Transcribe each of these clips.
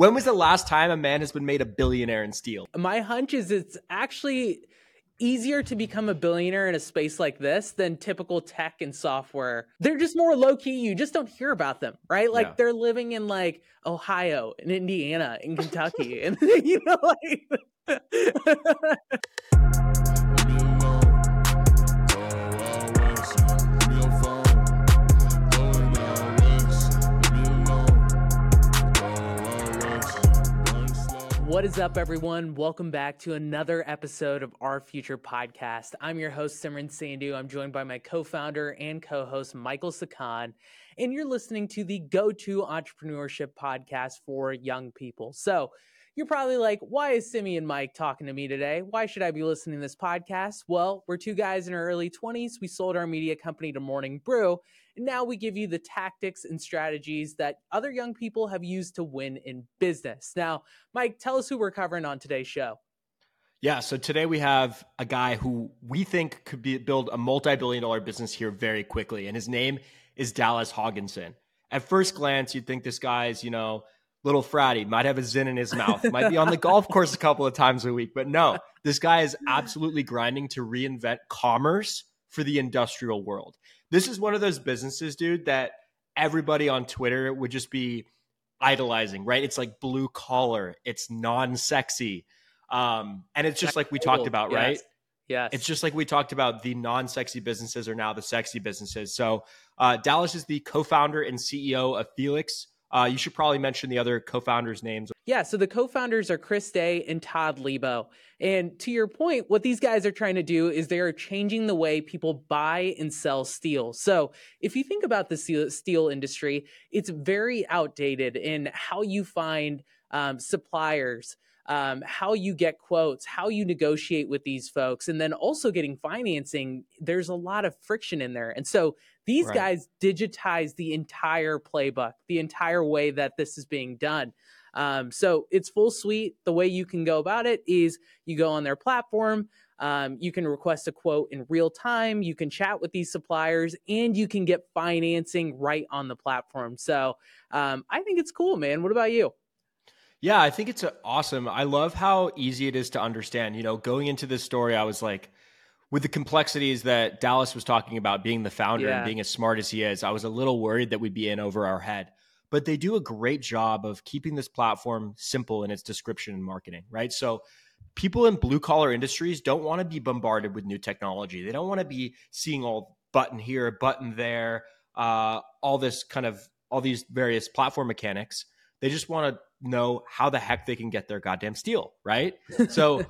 When was the last time a man has been made a billionaire in steel? My hunch is it's actually easier to become a billionaire in a space like this than typical tech and software. They're just more low key. You just don't hear about them, right? Like yeah. they're living in like Ohio and Indiana and Kentucky and you know like What is up, everyone? Welcome back to another episode of Our Future Podcast. I'm your host, Simran Sandhu. I'm joined by my co founder and co host, Michael Sikand, and you're listening to the go to entrepreneurship podcast for young people. So, you're probably like, why is Simmy and Mike talking to me today? Why should I be listening to this podcast? Well, we're two guys in our early 20s. We sold our media company to Morning Brew, now we give you the tactics and strategies that other young people have used to win in business. Now, Mike, tell us who we're covering on today's show. Yeah, so today we have a guy who we think could be, build a multi-billion dollar business here very quickly, and his name is Dallas Hogensen. At first glance, you'd think this guy's, you know, little fratty, might have a Zyn in his mouth, might be on the golf course a couple of times a week, but no, this guy is absolutely grinding to reinvent commerce for the industrial world. This is one of those businesses, dude, that everybody on Twitter would just be idolizing, right? It's like blue collar, it's non sexy. Um, and it's just like we talked about, yes. right? Yeah. It's just like we talked about the non sexy businesses are now the sexy businesses. So, uh, Dallas is the co founder and CEO of Felux. Uh, you should probably mention the other co-founders' names. Yeah, so the co-founders are Chris Day and Todd Lebo. And to your point, what these guys are trying to do is they are changing the way people buy and sell steel. So if you think about the steel industry, it's very outdated in how you find um, suppliers. Um, how you get quotes, how you negotiate with these folks, and then also getting financing. There's a lot of friction in there. And so these right. guys digitize the entire playbook, the entire way that this is being done. Um, so it's full suite. The way you can go about it is you go on their platform. Um, you can request a quote in real time. You can chat with these suppliers, and you can get financing right on the platform. So um, I think it's cool, man. What about you? Yeah, I think it's awesome. I love how easy it is to understand. You know, going into this story, I was like, with the complexities that Dallas was talking about, being the founder yeah. and being as smart as he is, I was a little worried that we'd be in over our head. But they do a great job of keeping this platform simple in its description and marketing, right? So people in blue collar industries don't want to be bombarded with new technology. They don't want to be seeing all button here, button there, uh, all this kind of all these various platform mechanics. They just want to know how the heck they can get their goddamn steel, right? So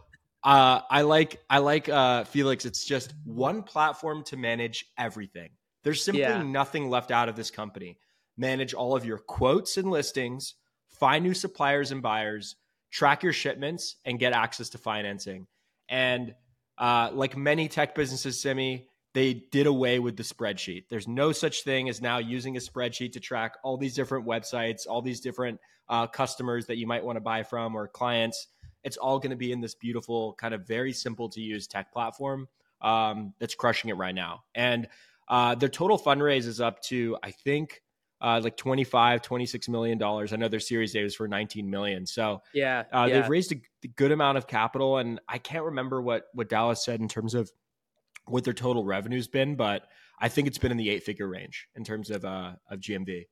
uh, I like I like uh, Felux. It's just one platform to manage everything. There's simply yeah. nothing left out of this company. Manage all of your quotes and listings, find new suppliers and buyers, track your shipments, and get access to financing. And uh, like many tech businesses, Simmy, they did away with the spreadsheet. There's no such thing as now using a spreadsheet to track all these different websites, all these different uh, customers that you might want to buy from or clients it's all going to be in this beautiful, kind of very simple to use tech platform um, that's crushing it right now. And uh, their total fundraise is up to, I think, uh, like 25, 26 million dollars. I know their Series A was for 19 million. So yeah, uh, yeah. they've raised a good amount of capital, and I can't remember what what Dallas said in terms of what their total revenue's been, but I think it's been in the eight figure range in terms of uh, of GMV.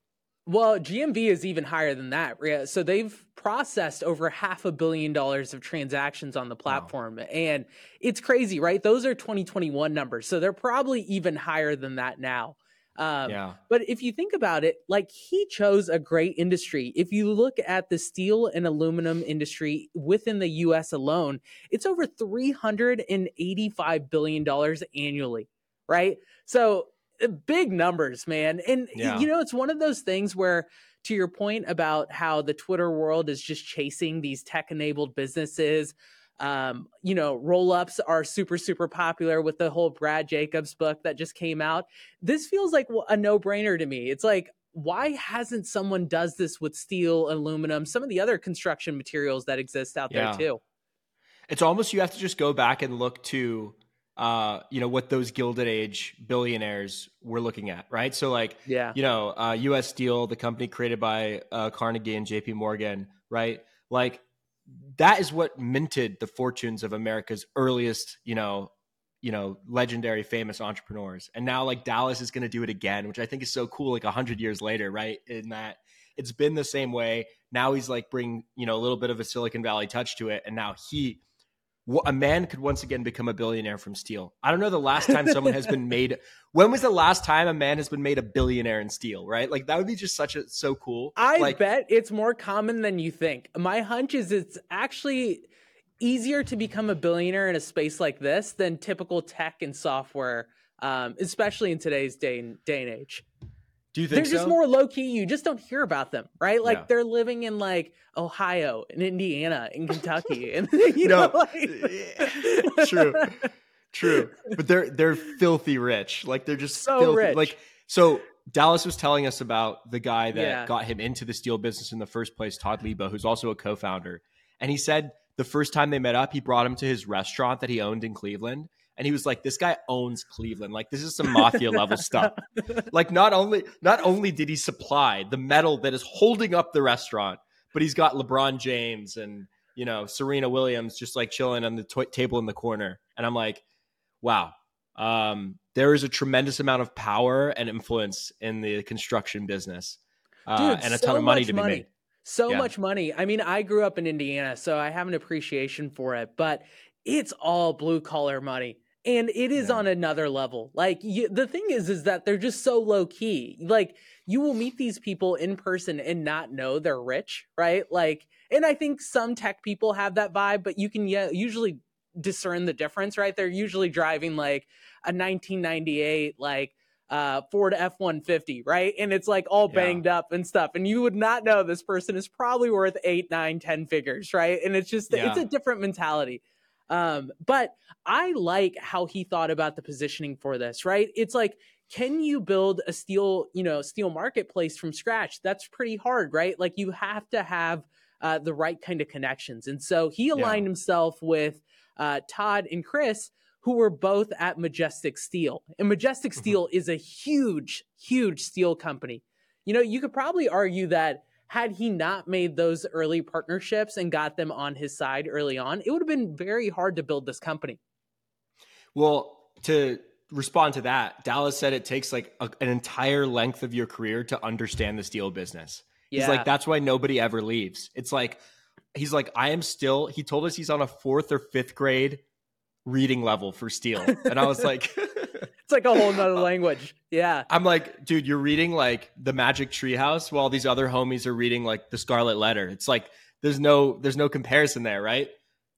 Well, GMV is even higher than that. So they've processed over half a billion dollars of transactions on the platform. Wow. And it's crazy, right? Those are 2021 numbers. So they're probably even higher than that now. Um, yeah. But if you think about it, like he chose a great industry. If you look at the steel and aluminum industry within the US alone, it's over $385 billion annually, right? So big numbers, man. And yeah. you know, it's one of those things where to your point about how the Twitter world is just chasing these tech enabled businesses, um, you know, roll ups are super, super popular with the whole Brad Jacobs book that just came out. This feels like a no brainer to me. It's like, why hasn't someone does this with steel, aluminum, some of the other construction materials that exist out yeah. there too? It's almost you have to just go back and look to uh, you know, what those Gilded Age billionaires were looking at, right? So, like, yeah, you know, uh, U.S. Steel, the company created by uh, Carnegie and J.P. Morgan, right? Like, that is what minted the fortunes of America's earliest, you know, you know, legendary, famous entrepreneurs. And now, like, Dallas is going to do it again, which I think is so cool. Like a hundred years later, right? In that it's been the same way. Now he's like bring you know a little bit of a Silicon Valley touch to it, and now he a man could once again become a billionaire from steel. I don't know the last time someone has been made. When was the last time a man has been made a billionaire in steel? Right, like that would be just such a so cool. I like, bet it's more common than you think. My hunch is it's actually easier to become a billionaire in a space like this than typical tech and software, um, especially in today's day and, day and age. Do you think they're so? just more low key? You just don't hear about them, right? Like yeah. they're living in like Ohio and Indiana and Kentucky, and you know, like... Eh, true, true. But they're they're filthy rich. Like they're just so filthy. rich. Like so, Dallas was telling us about the guy that yeah. got him into the steel business in the first place, Todd Lebo, who's also a co-founder, and he said the first time they met up, he brought him to his restaurant that he owned in Cleveland and he was like, "This guy owns Cleveland. Like this is some mafia level stuff. Like not only not only did he supply the metal that is holding up the restaurant, but he's got LeBron James and you know Serena Williams just like chilling on the to- table in the corner. And I'm like, wow, um, there is a tremendous amount of power and influence in the construction business, uh, Dude, and a so ton of money to money. be made. So yeah. much money. I mean, I grew up in Indiana, so I have an appreciation for it, but it's all blue collar money and it is yeah. on another level like you, the thing is is that they're just so low key like you will meet these people in person and not know they're rich right like and i think some tech people have that vibe but you can yeah, usually discern the difference right they're usually driving like a 1998 like uh Ford F150, right? And it's like all banged yeah. up and stuff. And you would not know this person is probably worth eight, nine, ten figures, right? And it's just yeah. it's a different mentality. Um, but I like how he thought about the positioning for this, right? It's like, can you build a steel, you know, steel marketplace from scratch? That's pretty hard, right? Like you have to have uh, the right kind of connections. And so he aligned yeah. himself with uh, Todd and Chris, who were both at Majestic Steel. And Majestic mm-hmm. Steel is a huge, huge steel company. You know, you could probably argue that had he not made those early partnerships and got them on his side early on, it would have been very hard to build this company. Well, to respond to that, Dallas said it takes like a, an entire length of your career to understand the steel business. Yeah. He's like, that's why nobody ever leaves. It's like, he's like, I am still, he told us he's on a fourth or fifth grade reading level for steel. And I was like, it's like a whole nother language. Yeah. I'm like, dude, you're reading like the Magic Treehouse while these other homies are reading like the Scarlet Letter. It's like there's no there's no comparison there, right?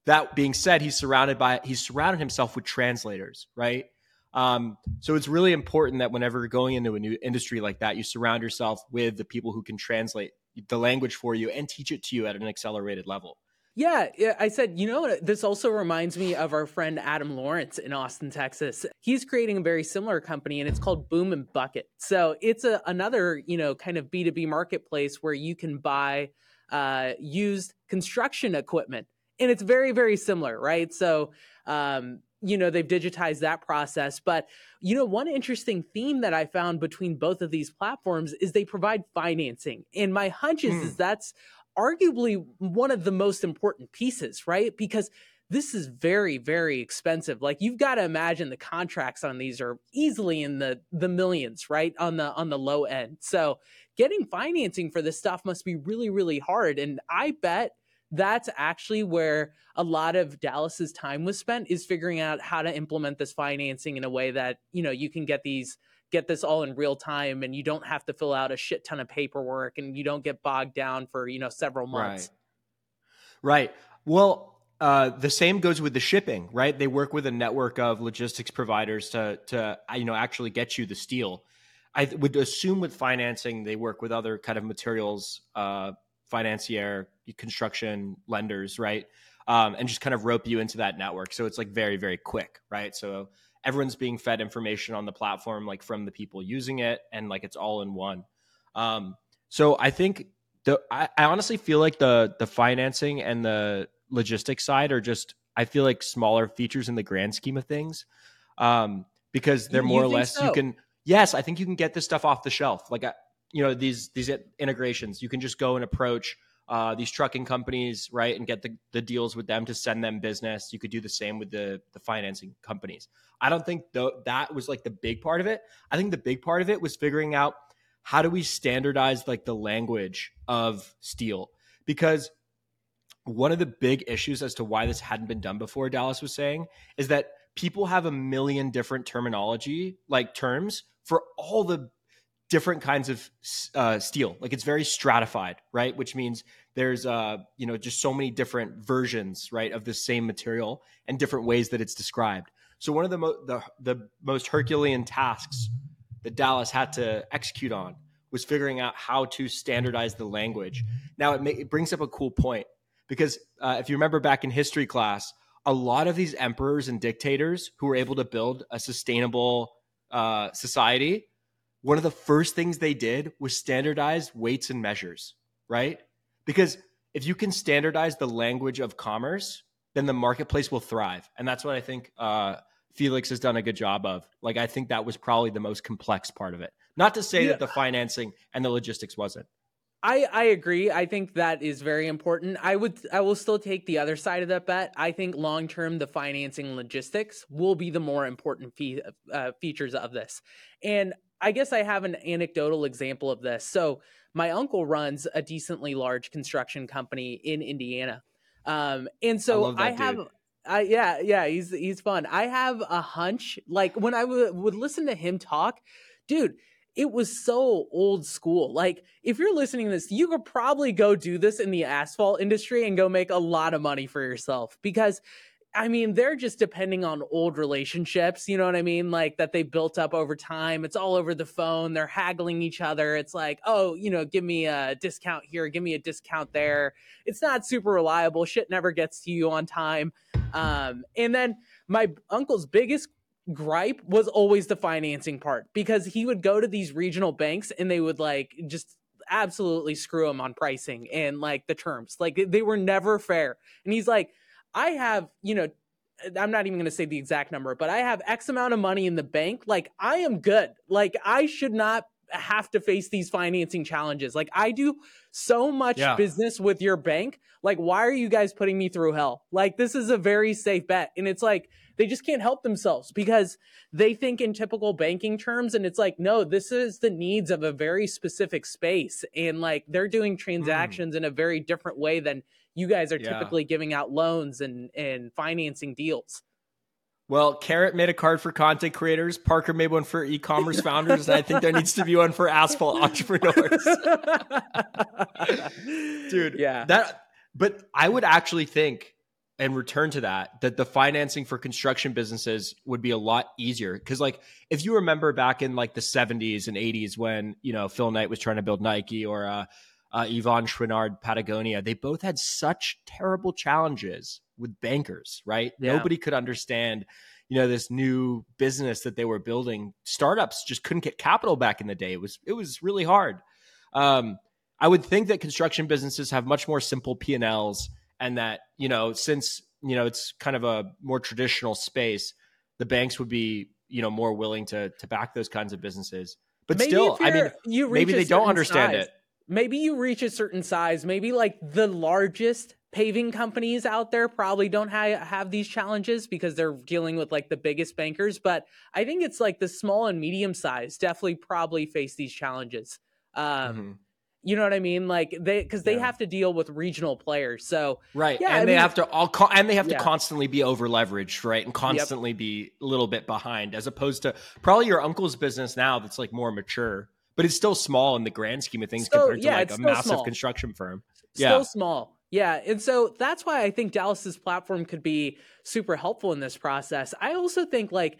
That being said, he's surrounded by he's surrounded himself with translators, right? Um, so it's really important that whenever you're going into a new industry like that, you surround yourself with the people who can translate the language for you and teach it to you at an accelerated level. Yeah, I said, you know, this also reminds me of our friend Adam Lawrence in Austin, Texas. He's creating a very similar company and it's called Boom and Bucket. So it's a, another, you know, kind of B2B marketplace where you can buy uh, used construction equipment. And it's very, very similar, right? So, um, you know, they've digitized that process. But, you know, one interesting theme that I found between both of these platforms is they provide financing. And my hunch is, mm. is that's arguably one of the most important pieces, right? Because this is very very expensive. Like you've got to imagine the contracts on these are easily in the the millions right? On the on the low end. So getting financing for this stuff must be really really hard. And i bet that's actually where a lot of dallas's time was spent is figuring out how to implement this financing in a way that you know you can get these get this all in real time and you don't have to fill out a shit ton of paperwork and you don't get bogged down for you know several months right, right. well uh, the same goes with the shipping right they work with a network of logistics providers to to uh, you know actually get you the steel I would assume with financing, they work with other kind of materials, uh, financier, construction lenders, right? Um, and just kind of rope you into that network. So it's like very, very quick, right? So everyone's being fed information on the platform, like from the people using it, and like it's all in one. Um, so I think the I, I honestly feel like the the financing and the logistics side are just I feel like smaller features in the grand scheme of things. Um, because they're more or less so? you can yes, I think you can get this stuff off the shelf. Like, uh, you know, these these integrations, you can just go and approach uh, these trucking companies, right, and get the, the deals with them to send them business. You could do the same with the the financing companies. I don't think th- that was like the big part of it. I think the big part of it was figuring out how do we standardize like the language of steel because one of the big issues as to why this hadn't been done before dallas was saying is that people have a million different terminology like terms for all the different kinds of uh, steel. Like it's very stratified, right? Which means there's uh, you know just so many different versions, right, of the same material and different ways that it's described. So one of the mo- the the most Herculean tasks that Dallas had to execute on was figuring out how to standardize the language. Now it, it brings up a cool point because uh, if you remember back in history class, a lot of these emperors and dictators who were able to build a sustainable uh, society, one of the first things they did was standardize weights and measures, right? Because if you can standardize the language of commerce, then the marketplace will thrive. And that's what I think uh, Felux has done a good job of. Like, I think that was probably the most complex part of it. Not to say yeah. that the financing and the logistics wasn't. I, I agree. I think that is very important. I would I will still take the other side of that bet. I think long term the financing logistics will be the more important fee, uh, features of this. And I guess I have an anecdotal example of this. So my uncle runs a decently large construction company in Indiana, um, and so I, I have. I, yeah, yeah, he's he's fun. I have a hunch. Like when I w- would listen to him talk, dude, it was so old school. Like, if you're listening to this, you could probably go do this in the asphalt industry and go make a lot of money for yourself because. I mean, they're just depending on old relationships, you know what I mean? Like that they built up over time. It's all over the phone. They're haggling each other. It's like, oh, you know, give me a discount here, give me a discount there. It's not super reliable. Shit never gets to you on time. Um, and then my uncle's biggest gripe was always the financing part because he would go to these regional banks and they would like just absolutely screw him on pricing and like the terms. Like they were never fair. And he's like, I have, you know, I'm not even going to say the exact number, but I have X amount of money in the bank. Like I am good. Like I should not have to face these financing challenges. Like I do so much yeah. business with your bank. Like why are you guys putting me through hell? Like this is a very safe bet. And it's like they just can't help themselves because they think in typical banking terms and it's like no this is the needs of a very specific space and like they're doing hmm. transactions mm. in a very different way than you guys are yeah. typically giving out loans and and financing deals well, Karat made a card for content creators. Parker made one for e-commerce founders, and I think there needs to be one for asphalt entrepreneurs. Dude, yeah. That but I would actually think and return to that that the financing for construction businesses would be a lot easier because like if you remember back in like the 70s and 80s when you know phil knight was trying to build nike or uh, uh, yvon chouinard patagonia they both had such terrible challenges with bankers right? Yeah. nobody could understand you know this new business that they were building. Startups just couldn't get capital back in the day. It was it was really hard. Um, i would think that construction businesses have much more simple p&l's and that you know since you know it's kind of a more traditional space the banks would be you know more willing to to back those kinds of businesses. But maybe still i mean you maybe they don't understand size, it maybe you reach a certain size maybe like the largest paving companies out there probably don't ha- have these challenges because they're dealing with like the biggest bankers but i think it's like the small and medium size definitely probably face these challenges um, mm-hmm you know what I mean? Like they because they yeah. have to deal with regional players. So right, yeah, and I they mean, have to all co- and they have yeah. to constantly be over leveraged, right, and constantly yep. be a little bit behind, as opposed to probably your uncle's business now that's like more mature, but it's still small in the grand scheme of things still, compared to like a massive small. construction firm. Still yeah. small. Yeah. And so that's why I think Dallas's platform could be super helpful in this process. I also think like,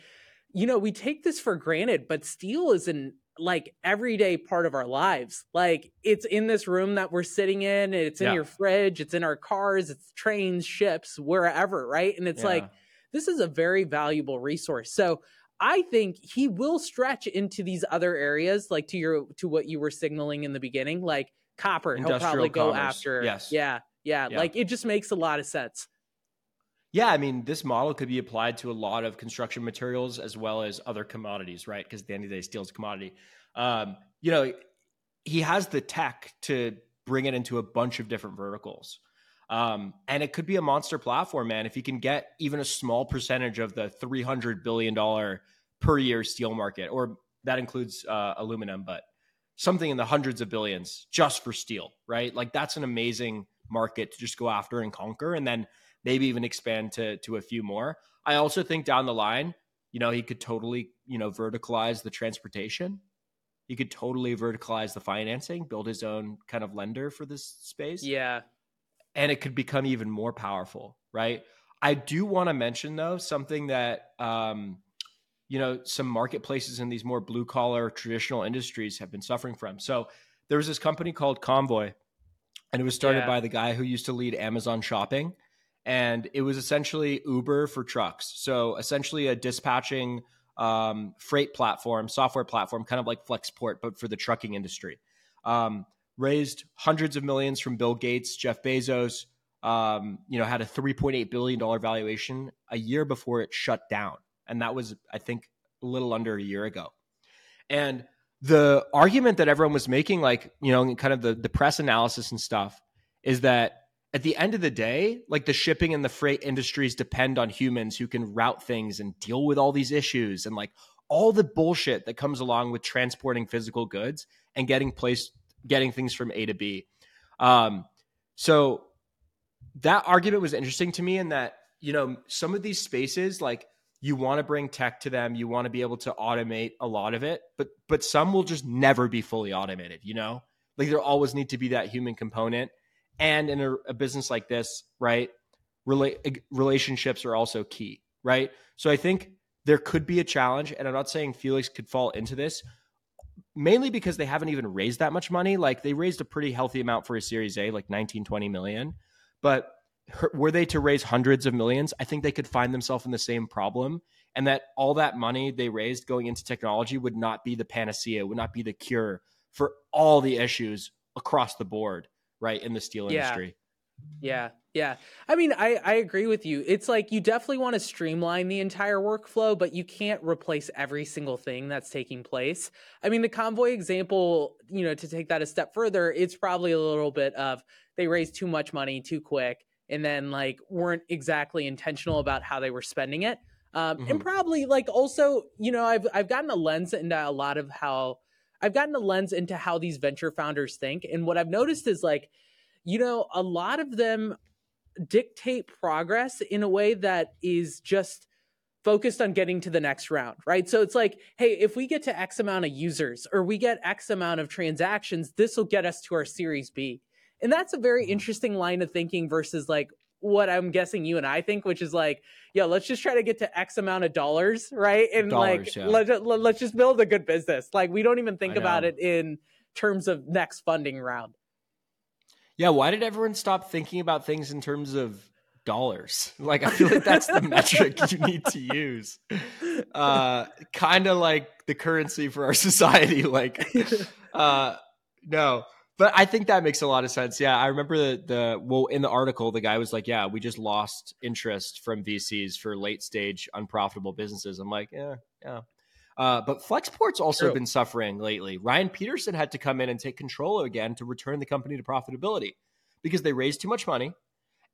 you know, we take this for granted, but steel is an like everyday part of our lives. Like it's in this room that we're sitting in, it's in yeah. your fridge, it's in our cars, it's trains, ships, wherever, right? And it's yeah. like this is a very valuable resource. So I think he will stretch into these other areas, like to your to what you were signaling in the beginning, like copper. Industrial he'll probably go after. Yes. Yeah, yeah. Yeah. Like it just makes a lot of sense. Yeah, I mean, this model could be applied to a lot of construction materials as well as other commodities, right? Because at the end of the day, steel is a commodity. Um, you know, he has the tech to bring it into a bunch of different verticals. Um, and it could be a monster platform, man. If he can get even a small percentage of the $300 billion per year steel market, or that includes uh, aluminum, but something in the hundreds of billions just for steel, right? Like that's an amazing market to just go after and conquer. And then maybe even expand to to a few more. I also think down the line, you know, he could totally, you know, verticalize the transportation. He could totally verticalize the financing, build his own kind of lender for this space. Yeah. And it could become even more powerful, right? I do want to mention though something that um, you know, some marketplaces in these more blue collar traditional industries have been suffering from. So there was this company called Convoy, and it was started yeah. by the guy who used to lead Amazon shopping and it was essentially Uber for trucks. So essentially a dispatching um, freight platform, software platform, kind of like Flexport, but for the trucking industry. Um, raised hundreds of millions from Bill Gates, Jeff Bezos. Um, you know, had a 3.8 billion dollar valuation a year before it shut down, and that was, I think, a little under a year ago. And the argument that everyone was making, like you know, kind of the the press analysis and stuff, is that at the end of the day, like the shipping and the freight industries depend on humans who can route things and deal with all these issues and like all the bullshit that comes along with transporting physical goods and getting place getting things from A to B. Um, so that argument was interesting to me in that, you know, some of these spaces, like you want to bring tech to them, you want to be able to automate a lot of it, but but some will just never be fully automated, you know? Like there always need to be that human component and in a, a business like this, right, rela- relationships are also key, right? So I think there could be a challenge, and I'm not saying Felux could fall into this, mainly because they haven't even raised that much money. Like they raised a pretty healthy amount for a Series A, like 19, 20 million. But were they to raise hundreds of millions, I think they could find themselves in the same problem. And that all that money they raised going into technology would not be the panacea, would not be the cure for all the issues across the board right in the steel yeah. industry yeah yeah i mean i i agree with you it's like you definitely want to streamline the entire workflow but you can't replace every single thing that's taking place i mean the convoy example you know to take that a step further it's probably a little bit of they raised too much money too quick and then like weren't exactly intentional about how they were spending it um, mm-hmm. and probably like also you know i've i've gotten a lens into a lot of how I've gotten a lens into how these venture founders think. And what I've noticed is like, you know, a lot of them dictate progress in a way that is just focused on getting to the next round, right? So it's like, hey, if we get to X amount of users or we get X amount of transactions, this will get us to our Series B. And that's a very mm-hmm. interesting line of thinking versus like, what I'm guessing you and I think, which is like, yo, let's just try to get to X amount of dollars, right? And dollars, like, yeah. let, let, us just build a good business. Like, we don't even think about it in terms of next funding round. Yeah. Why did everyone stop thinking about things in terms of dollars? Like, I feel like that's the metric you need to use. Uh, kind of like the currency for our society. Like, uh, no but I think that makes a lot of sense. Yeah, I remember the the well in the article, the guy was like, "Yeah, we just lost interest from VCs for late stage unprofitable businesses." I'm like, "Yeah, yeah." Uh, but Flexport's also True. been suffering lately. Ryan Peterson had to come in and take control again to return the company to profitability because they raised too much money,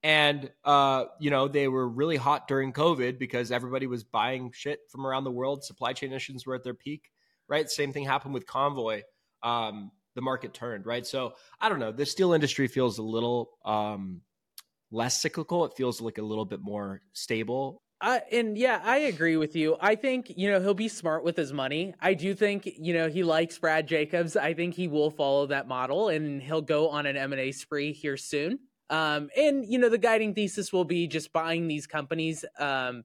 and uh, you know they were really hot during COVID because everybody was buying shit from around the world. Supply chain issues were at their peak. Right, same thing happened with Convoy. Um, the market turned, right? So I don't know. The steel industry feels a little um, less cyclical. It feels like a little bit more stable. Uh, and yeah, I agree with you. I think, you know, he'll be smart with his money. I do think, you know, he likes Brad Jacobs. I think he will follow that model and he'll go on an M&A spree here soon. Um, and, you know, the guiding thesis will be just buying these companies um,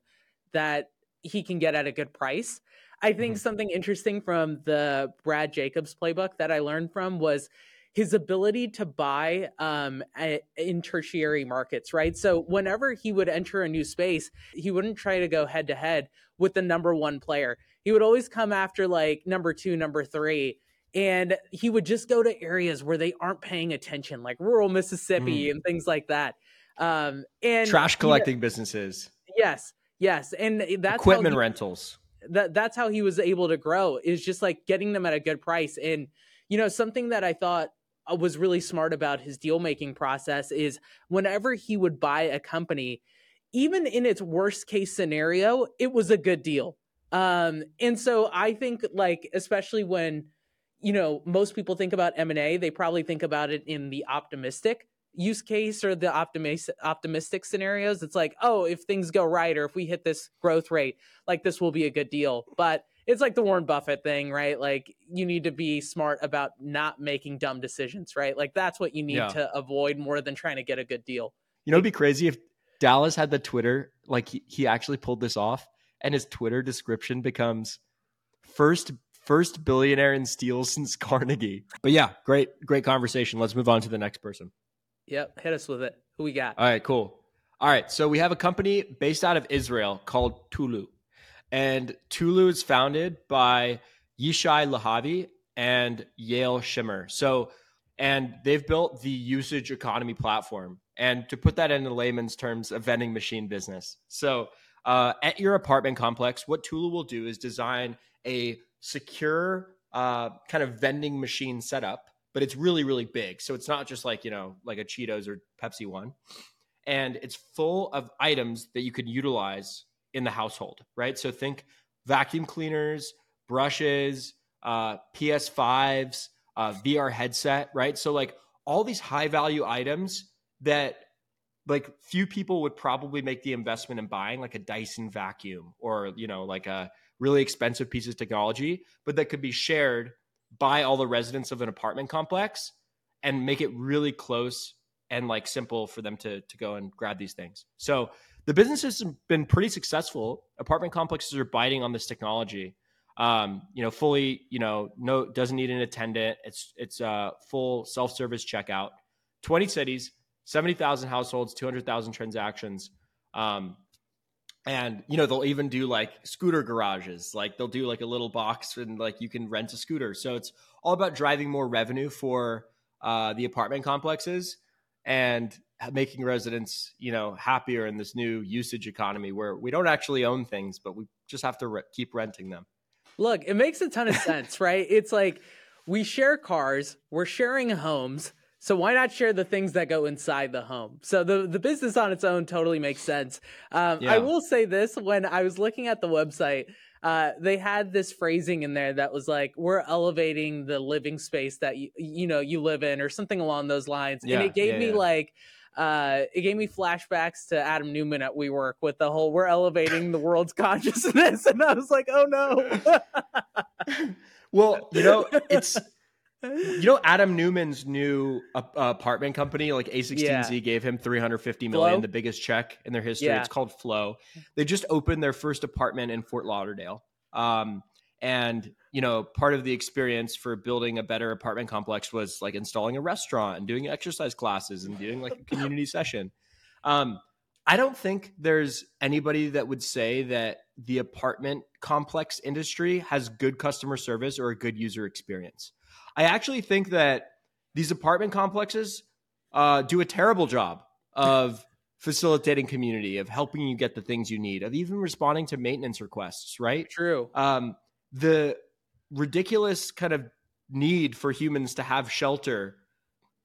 that he can get at a good price. I think mm-hmm. something interesting from the Brad Jacobs playbook that I learned from was his ability to buy um, a, in tertiary markets, right? So whenever he would enter a new space, he wouldn't try to go head to head with the number one player. He would always come after like number two, number three. And he would just go to areas where they aren't paying attention, like rural Mississippi mm. and things like that. Um, and trash collecting businesses. Yes, yes, and that's equipment he, rentals. That that's how he was able to grow is just like getting them at a good price. And you know, something that I thought was really smart about his deal making process is whenever he would buy a company, even in its worst case scenario, it was a good deal. Um, and so I think like especially when you know most people think about M&A, they probably think about it in the optimistic use case or the optimis- optimistic scenarios. It's like, oh, if things go right or if we hit this growth rate, like this will be a good deal. But it's like the Warren Buffett thing, right? Like you need to be smart about not making dumb decisions, right? Like that's what you need yeah. to avoid more than trying to get a good deal. You know, it'd be crazy if Dallas had the Twitter, like he, he actually pulled this off, and his Twitter description becomes first first billionaire in steel since Carnegie. But yeah, great, great conversation. Let's move on to the next person. Yep, hit us with it. Who we got? All right, cool. All right, so we have a company based out of Israel called Tulu. And Tulu is founded by Yishai Lehavi and Yael Shemer. So, and they've built the usage economy platform. And to put that into layman's terms, a vending machine business. So, uh, at your apartment complex, what Tulu will do is design a secure uh, kind of vending machine setup, but it's really, really big. So it's not just like, you know, like a Cheetos or Pepsi one. And it's full of items that you can utilize in the household, right? So think vacuum cleaners, brushes, uh, PS5s, uh, VR headset, right? So like all these high value items that like few people would probably make the investment in buying like a Dyson vacuum or you know like a really expensive piece of technology, but that could be shared by all the residents of an apartment complex and make it really close and like simple for them to to go and grab these things. So the business has been pretty successful. Apartment complexes are biting on this technology. Um, you know, fully, you know, no doesn't need an attendant. It's it's a full self service checkout. Twenty cities, seventy thousand households, two hundred thousand transactions. Um, and you know they'll even do like scooter garages like they'll do like a little box and like you can rent a scooter so it's all about driving more revenue for uh, the apartment complexes and making residents you know happier in this new usage economy where we don't actually own things but we just have to re- keep renting them look it makes a ton of sense right it's like we share cars we're sharing homes so why not share the things that go inside the home? So the the business on its own totally makes sense. Um, yeah. I will say this: when I was looking at the website, uh, they had this phrasing in there that was like, "We're elevating the living space that you you know you live in," or something along those lines, yeah, and it gave yeah, me like uh, it gave me flashbacks to Adam Neumann at WeWork with the whole "we're elevating the world's consciousness," and I was like, "Oh no." well, you know, it's you know Adam Neumann's new apartment company, like A16Z, yeah. gave him 350 million, Flow? the biggest check in their history. Yeah. It's called Flow. They just opened their first apartment in Fort Lauderdale. Um, and you know, part of the experience for building a better apartment complex was like installing a restaurant and doing exercise classes and doing like a community session. Um, I don't think there's anybody that would say that the apartment complex industry has good customer service or a good user experience. I actually think that these apartment complexes uh, do a terrible job of facilitating community, of helping you get the things you need, of even responding to maintenance requests. Right? True. Um, the ridiculous kind of need for humans to have shelter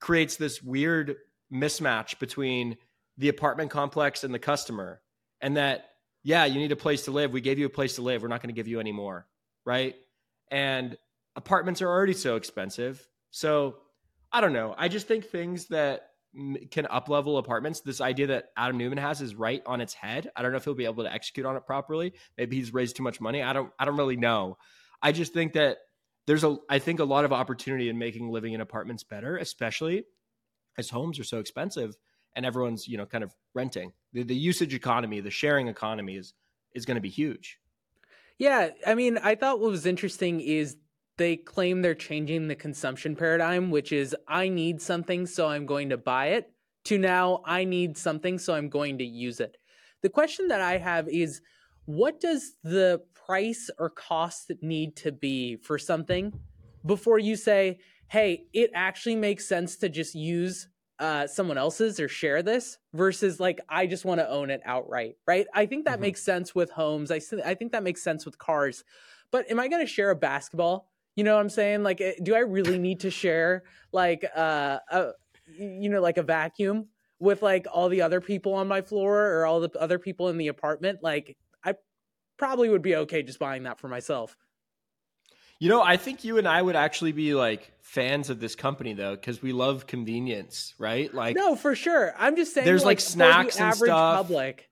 creates this weird mismatch between the apartment complex and the customer, and that yeah, you need a place to live. We gave you a place to live. We're not going to give you any more, right? And apartments are already so expensive. So I don't know. I just think things that can up level apartments. This idea that Adam Neumann has is right on its head. I don't know if he'll be able to execute on it properly. Maybe he's raised too much money. I don't. I don't really know. I just think that there's a. I think a lot of opportunity in making living in apartments better, especially as homes are so expensive and everyone's you know kind of renting. The, the usage economy, the sharing economy is is going to be huge. Yeah, I mean, I thought what was interesting is they claim they're changing the consumption paradigm, which is I need something, so I'm going to buy it, to now I need something, so I'm going to use it. The question that I have is what does the price or cost need to be for something before you say, hey, it actually makes sense to just use uh, someone else's or share this versus like I just want to own it outright, right? I think that mm-hmm. makes sense with homes. I I think that makes sense with cars. But am I going to share a basketball? You know what I'm saying? Like, eh, do I really need to share like uh, a you know like a vacuum with like all the other people on my floor or all the other people in the apartment? Like, I probably would be okay just buying that for myself. You know, I think you and I would actually be like fans of this company though, because we love convenience, right? Like, no, for sure. I'm just saying, there's like, like snacks and average stuff. Public,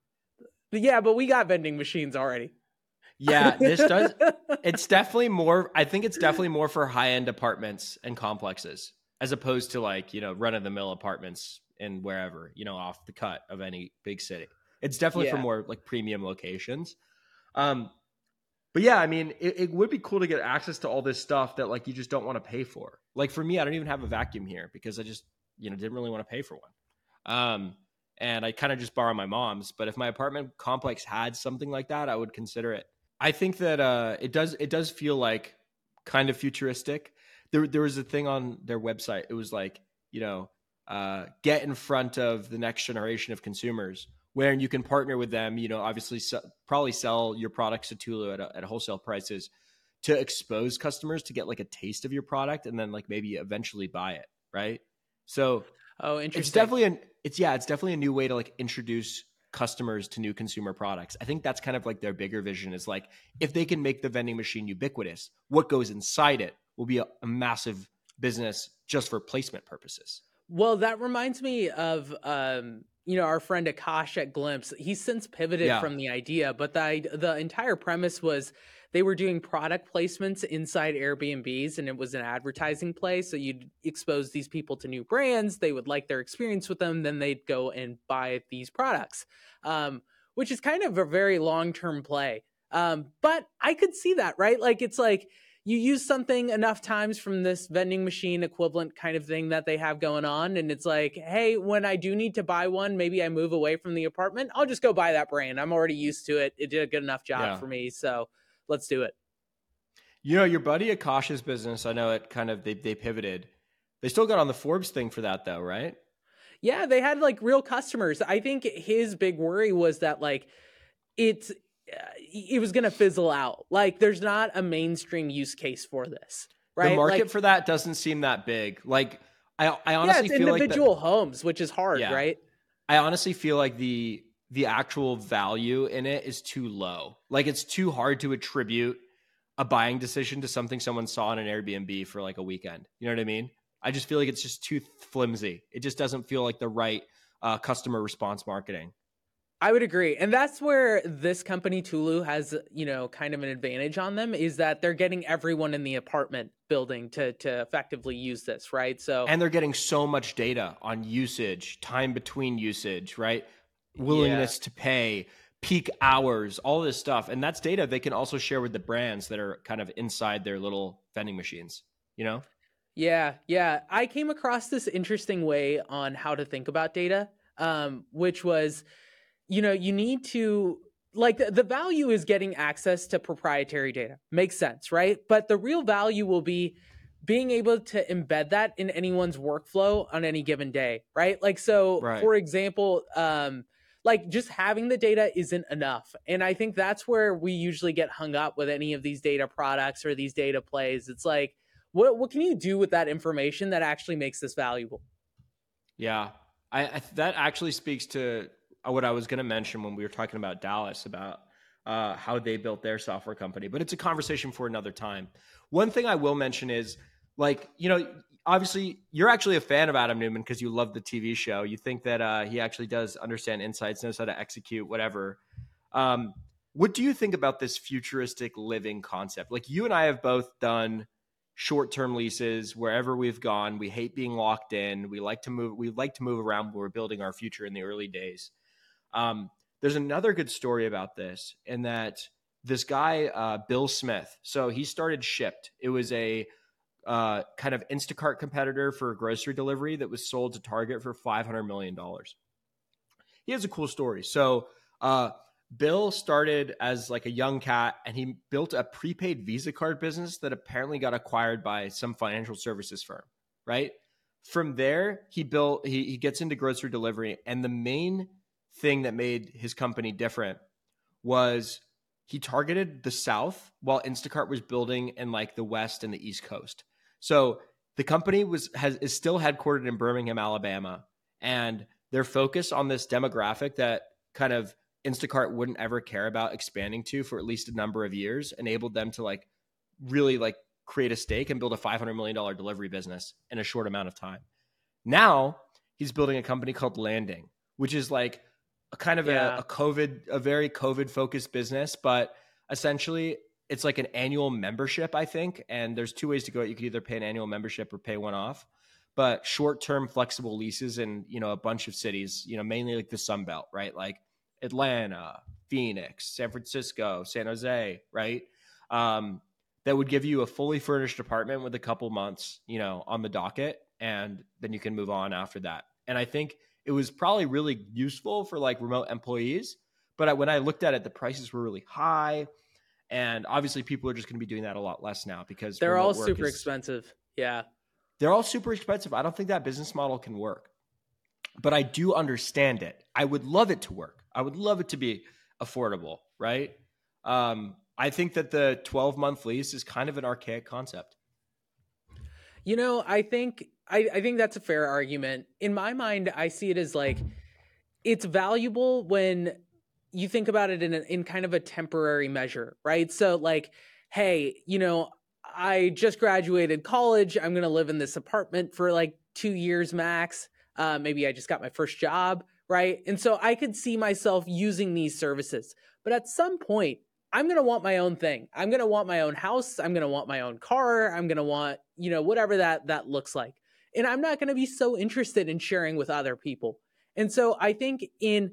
yeah, but we got vending machines already. Yeah, this does. it's definitely more. I think it's definitely more for high end apartments and complexes, as opposed to like you know run of the mill apartments in wherever you know off the cut of any big city. It's definitely yeah. for more like premium locations. Um, but yeah, I mean, it, it, would be cool to get access to all this stuff that like you just don't want to pay for. Like for me, I don't even have a vacuum here because I just you know didn't really want to pay for one. Um, and I kind of just borrow my mom's. But if my apartment complex had something like that, I would consider it. I think that uh, it does it does feel like kind of futuristic. There there was a thing on their website. It was like you know uh, get in front of the next generation of consumers where you can partner with them, you know, obviously probably sell your products to Tulu at, a, at wholesale prices to expose customers to get like a taste of your product and then like maybe eventually buy it, right? So, oh, interesting. It's definitely an it's yeah, it's definitely a new way to like introduce customers to new consumer products. I think that's kind of like their bigger vision is like if they can make the vending machine ubiquitous, what goes inside it will be a, a massive business just for placement purposes. Well, that reminds me of um, you know our friend Akash at Glimpse. He's since pivoted yeah. from the idea, but the the entire premise was they were doing product placements inside Airbnbs, and it was an advertising play. So you'd expose these people to new brands. They would like their experience with them, then they'd go and buy these products, um, which is kind of a very long term play. Um, but I could see that, right? Like it's like you use something enough times from this vending machine equivalent kind of thing that they have going on and it's like hey when i do need to buy one maybe i move away from the apartment i'll just go buy that brand. I'm already used to it. It did a good enough job yeah. for me so let's do it. You know your buddy akash's business i know it kind of they, they pivoted. They still got on the forbes thing for that though right? Yeah they had like real customers. I think his big worry was that like it's it was going to fizzle out. Like there's not a mainstream use case for this. Right? The market like, for that doesn't seem that big. Like I, I honestly yeah, feel individual like the, homes, which is hard, yeah. right? I honestly feel like the the actual value in it is too low. Like it's too hard to attribute a buying decision to something someone saw on an Airbnb for like a weekend. You know what I mean? I just feel like it's just too flimsy. It just doesn't feel like the right uh, customer response marketing. I would agree. And that's where this company Tulu has, you know, kind of an advantage on them is that they're getting everyone in the apartment building to to effectively use this, right? So And they're getting so much data on usage, time between usage, right? Willingness yeah. to pay, peak hours, all this stuff. And that's data they can also share with the brands that are kind of inside their little vending machines, you know? Yeah, yeah. I came across this interesting way on how to think about data, um, which was you know, you need to like the, the value is getting access to proprietary data. Makes sense, right? But the real value will be being able to embed that in anyone's workflow on any given day, right? Like so right. for example, um like just having the data isn't enough. And I think that's where we usually get hung up with any of these data products or these data plays. It's like what what can you do with that information that actually makes this valuable? Yeah. I, I that actually speaks to what I was going to mention when we were talking about Dallas about uh, how they built their software company, but it's a conversation for another time. One thing I will mention is like, you know, obviously you're actually a fan of Adam Neumann because you love the TV show. You think that uh, he actually does understand insights, knows how to execute, whatever. Um, what do you think about this futuristic living concept? Like you and I have both done short-term leases wherever we've gone. We hate being locked in. We like to move. We like to move around. We're building our future in the early days. Um, there's another good story about this in that this guy uh, Bill Smith. So he started Shipt. It was a uh, kind of Instacart competitor for grocery delivery that was sold to Target for five hundred million dollars. He has a cool story. So uh, Bill started as like a young cat, and he built a prepaid Visa card business that apparently got acquired by some financial services firm. Right from there, he built. He, he gets into grocery delivery, and the main thing that made his company different was he targeted the South while Instacart was building in like the West and the East Coast. So the company was has is still headquartered in Birmingham, Alabama, and their focus on this demographic that kind of Instacart wouldn't ever care about expanding to for at least a number of years, enabled them to like really like create a stake and build a $500 million delivery business in a short amount of time. Now he's building a company called Landing, which is like a kind of yeah. a, a COVID, a very COVID focused business, but essentially it's like an annual membership, I think. And there's two ways to go. You could either pay an annual membership or pay one off. But short-term flexible leases in you know a bunch of cities, you know mainly like the Sun Belt, right? Like Atlanta, Phoenix, San Francisco, San Jose, right? Um, that would give you a fully furnished apartment with a couple months, you know, on the docket, and then you can move on after that. And I think it was probably really useful for like remote employees. But when I looked at it, the prices were really high, and obviously people are just going to be doing that a lot less now because they're all super is, expensive. Yeah, they're all super expensive. I don't think that business model can work, but I do understand it. I would love it to work. I would love it to be affordable, right? Um, I think that the 12 month lease is kind of an archaic concept. You know, I think I, I think that's a fair argument. In my mind, I see it as like it's valuable when you think about it in a, in kind of a temporary measure, right? So like, hey, you know, I just graduated college. I'm to live in this apartment for like two years max. Uh, maybe I just got my first job, right? And so I could see myself using these services. But at some point, I'm to want my own thing. I'm to want my own house. I'm to want my own car. I'm to want, you know, whatever that that looks like. And I'm not going to be so interested in sharing with other people. And so I think in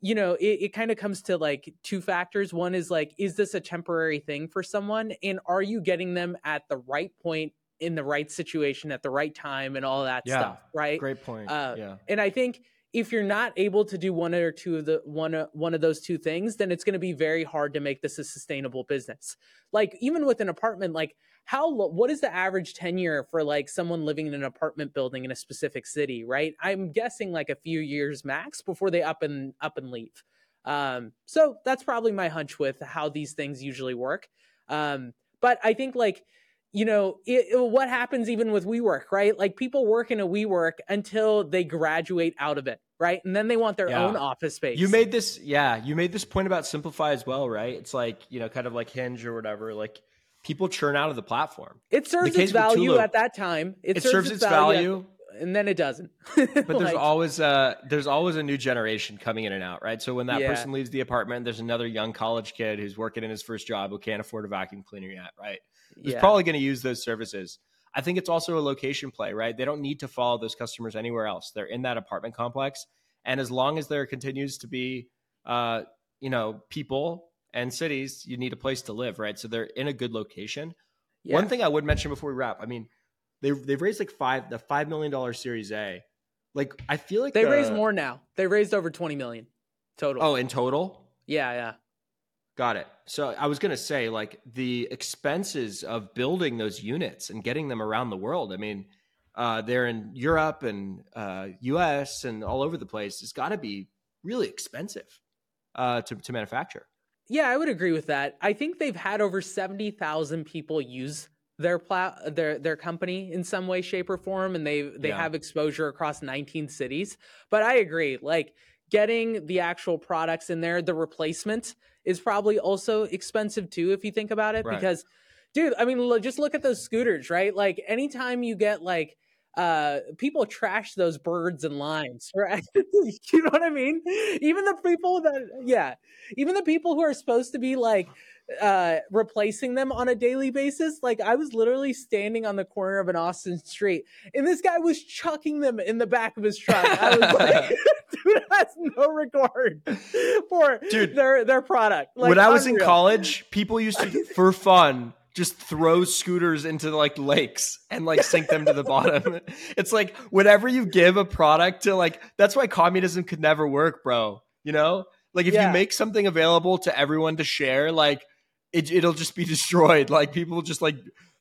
you know, it, it kind of comes to like two factors. One is like, is this a temporary thing for someone? And are you getting them at the right point in the right situation at the right time and all that yeah, stuff? Right. Great point. Uh, yeah. And I think if you're not able to do one or two of the one uh, one of those two things, then it's going to be very hard to make this a sustainable business. Like even with an apartment, like how what is the average tenure for like someone living in an apartment building in a specific city, right? I'm guessing like a few years max before they up and up and leave. Um, so that's probably my hunch with how these things usually work. Um, but I think like you know, it, it, what happens even with WeWork, right? Like people work in a WeWork until they graduate out of it, right? And then they want their yeah. own office space. You made this, yeah, you made this point about Simplify as well, right? It's like, you know, kind of like Hinge or whatever. Like people churn out of the platform. It serves its value at that time. It, it serves, serves, its value. value and then it doesn't. but there's like, always a there's always a new generation coming in and out, right? So when that yeah. person leaves the apartment, there's another young college kid who's working in his first job who can't afford a vacuum cleaner yet, right? Who's yeah. probably going to use those services. I think it's also a location play, right? They don't need to follow those customers anywhere else. They're in that apartment complex, and as long as there continues to be, uh, you know, people and cities, you need a place to live, right? So they're in a good location. Yeah. One thing I would mention before we wrap, I mean, they they've raised like five the five million dollar Series A. Like I feel like they the, raised more now. They raised over twenty million total. Oh, in total? Yeah, yeah. Got it. So I was going to say, like the expenses of building those units and getting them around the world. I mean, uh, they're in Europe and uh, U.S. and all over the place. It's got to be really expensive uh, to to manufacture. Yeah, I would agree with that. I think they've had over seventy thousand people use their plat their their company in some way shape or form and they they yeah. have exposure across 19 cities but i agree like getting the actual products in there the replacement is probably also expensive too if you think about it right. because dude i mean just look at those scooters right like anytime you get like uh people trash those Birds and Limes right you know what i mean even the people that yeah even the people who are supposed to be like uh replacing them on a daily basis like i was literally standing on the corner of an austin street and this guy was chucking them in the back of his truck i was like dude has no regard for dude, their their product. Like, when I was unreal. in college, people used to for fun just throw scooters into like lakes and like sink them to the bottom. It's like whenever you give a product to like that's why communism could never work, bro. You know? Like if yeah. you make something available to everyone to share, like it, it'll just be destroyed. Like people just like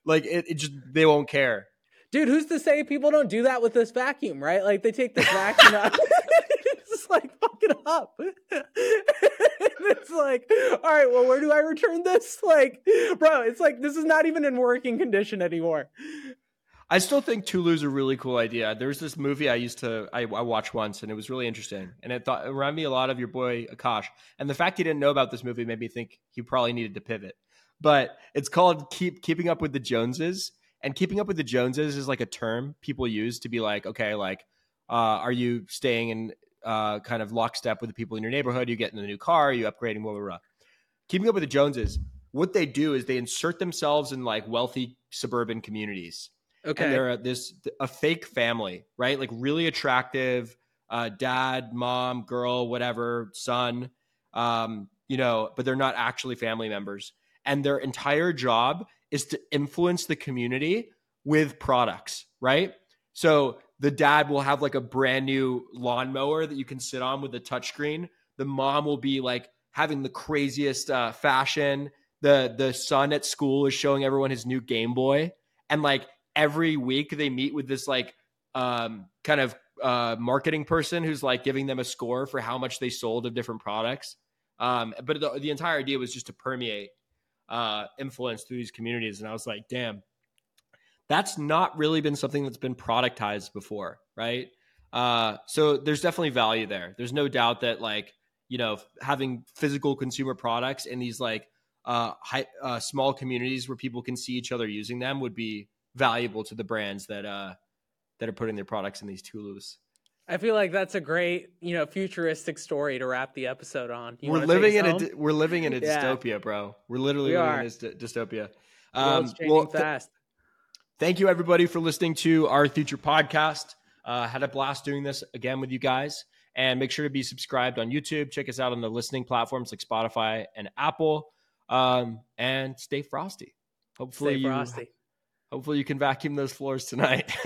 like it, it just they won't care. Dude, who's to say people don't do that with this vacuum, right? Like they take this vacuum out, like fuck it up. it's like, all right, well, where do I return this? Like, bro, it's like this is not even in working condition anymore. I still think Tulu's a really cool idea. There's this movie I used to I, I watched once, and it was really interesting, and it thought it reminded me a lot of your boy Akash. And the fact he didn't know about this movie made me think he probably needed to pivot. But it's called Keep Keeping Up with the Joneses, and Keeping Up with the Joneses is like a term people use to be like, okay, like, uh, are you staying in uh, kind of lockstep with the people in your neighborhood? You get in the new car, you upgrading, blah blah blah. Keeping Up with the Joneses, what they do is they insert themselves in like wealthy suburban communities Okay. And they're a, this a fake family, right? Like really attractive, uh, dad, mom, girl, whatever, son, um, you know, but they're not actually family members. And their entire job is to influence the community with products, right? So the dad will have like a brand new lawnmower that you can sit on with a touchscreen. The mom will be like having the craziest uh, fashion. The the son at school is showing everyone his new Game Boy, and like every week they meet with this like um, kind of uh, marketing person who's like giving them a score for how much they sold of different products. Um, but the, the, entire idea was just to permeate uh, influence through these communities. And I was like, damn, that's not really been something that's been productized before, right? Uh, so there's definitely value there. There's no doubt that like you know having physical consumer products in these like uh, high, uh, small communities where people can see each other using them would be valuable to the brands that uh that are putting their products in these Tulus. I feel like that's a great, you know, futuristic story to wrap the episode on. You we're living in a we're living in a yeah. dystopia, bro. We're literally we living in a dystopia. Um, well, th- fast. Thank you everybody for listening to our future podcast. Uh, had a blast doing this again with you guys. And make sure to be subscribed on YouTube. Check us out on the listening platforms like Spotify and Apple. Um, and stay frosty. Hopefully, stay frosty. Hopefully, you can vacuum those floors tonight.